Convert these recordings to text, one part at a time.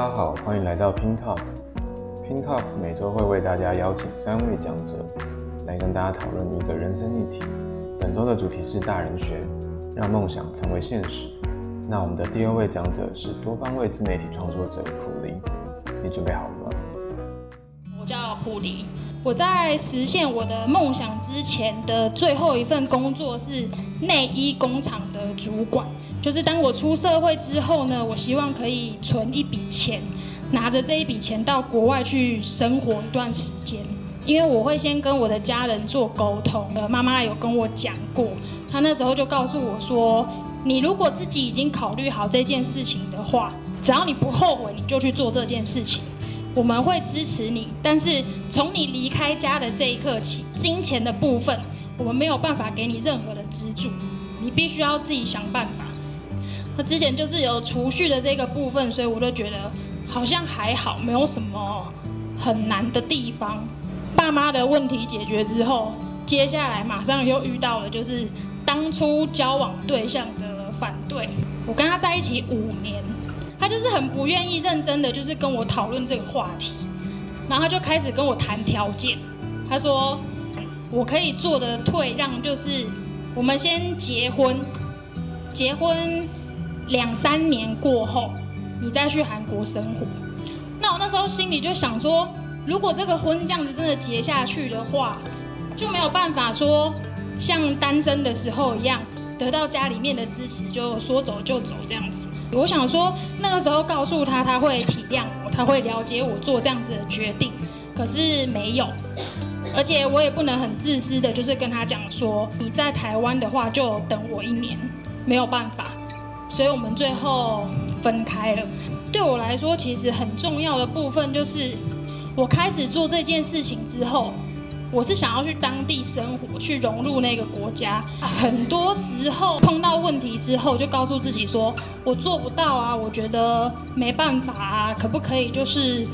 大家好，欢迎来到 Pin Talks。Pin Talks 每周会为大家邀请三位讲者来跟大家讨论一个人生议题。本周的主题是大人学，让梦想成为现实。那我们的第二位讲者是多方位自媒体创作者普梨，你准备好了吗？我叫普梨，我在实现我的梦想之前的最后一份工作是内衣工厂的主管。就是当我出社会之后呢，我希望可以存一笔钱，拿着这一笔钱到国外去生活一段时间。因为我会先跟我的家人做沟通，呃，妈妈有跟我讲过，她那时候就告诉我说，你如果自己已经考虑好这件事情的话，只要你不后悔，你就去做这件事情，我们会支持你。但是从你离开家的这一刻起，金钱的部分我们没有办法给你任何的资助，你必须要自己想办法。他之前就是有储蓄的这个部分，所以我就觉得好像还好，没有什么很难的地方。爸妈的问题解决之后，接下来马上又遇到了就是当初交往对象的反对。我跟他在一起五年，他就是很不愿意认真的就是跟我讨论这个话题，然后他就开始跟我谈条件。他说我可以做的退让就是我们先结婚，结婚。两三年过后，你再去韩国生活。那我那时候心里就想说，如果这个婚这样子真的结下去的话，就没有办法说像单身的时候一样得到家里面的支持，就说走就走这样子。我想说，那个时候告诉他，他会体谅我，他会了解我做这样子的决定。可是没有，而且我也不能很自私的，就是跟他讲说，你在台湾的话就等我一年，没有办法。所以我们最后分开了。对我来说，其实很重要的部分就是，我开始做这件事情之后，我是想要去当地生活，去融入那个国家。很多时候碰到问题之后，就告诉自己说，我做不到啊，我觉得没办法啊，可不可以就是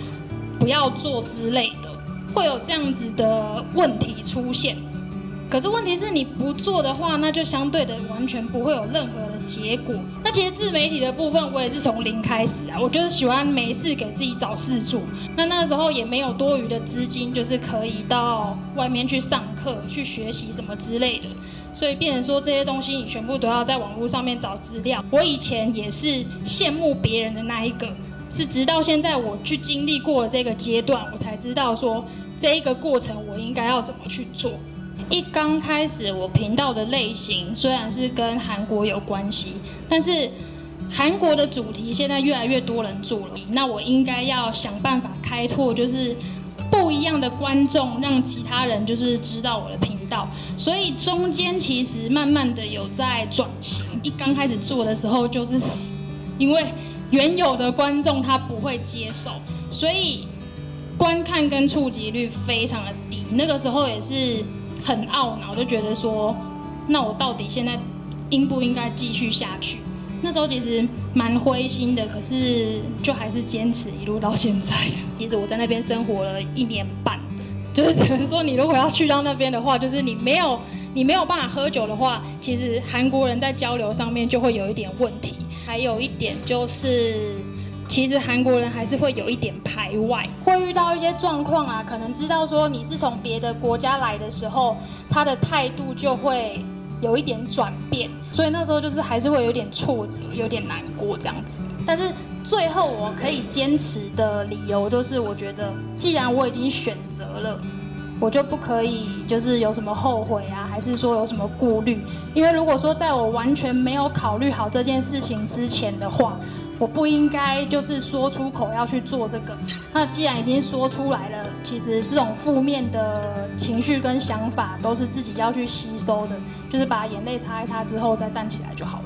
不要做之类的，会有这样子的问题出现。可是问题是，你不做的话，那就相对的完全不会有任何的结果。那其实自媒体的部分，我也是从零开始啊。我就是喜欢没事给自己找事做。那那个时候也没有多余的资金，就是可以到外面去上课、去学习什么之类的。所以变成说这些东西，你全部都要在网络上面找资料。我以前也是羡慕别人的那一个，是直到现在我去经历过了这个阶段，我才知道说这一个过程我应该要怎么去做。一刚开始，我频道的类型虽然是跟韩国有关系，但是韩国的主题现在越来越多人做了，那我应该要想办法开拓，就是不一样的观众，让其他人就是知道我的频道。所以中间其实慢慢的有在转型。一刚开始做的时候就是，因为原有的观众他不会接受，所以观看跟触及率非常的低。那个时候也是。很懊恼，就觉得说，那我到底现在应不应该继续下去？那时候其实蛮灰心的，可是就还是坚持一路到现在。其实我在那边生活了一年半，就是只能说，你如果要去到那边的话，就是你没有你没有办法喝酒的话，其实韩国人在交流上面就会有一点问题。还有一点就是。其实韩国人还是会有一点排外，会遇到一些状况啊，可能知道说你是从别的国家来的时候，他的态度就会有一点转变，所以那时候就是还是会有点挫折，有点难过这样子。但是最后我可以坚持的理由就是，我觉得既然我已经选择了，我就不可以就是有什么后悔啊，还是说有什么顾虑？因为如果说在我完全没有考虑好这件事情之前的话，我不应该就是说出口要去做这个。那既然已经说出来了，其实这种负面的情绪跟想法都是自己要去吸收的，就是把眼泪擦一擦之后再站起来就好了。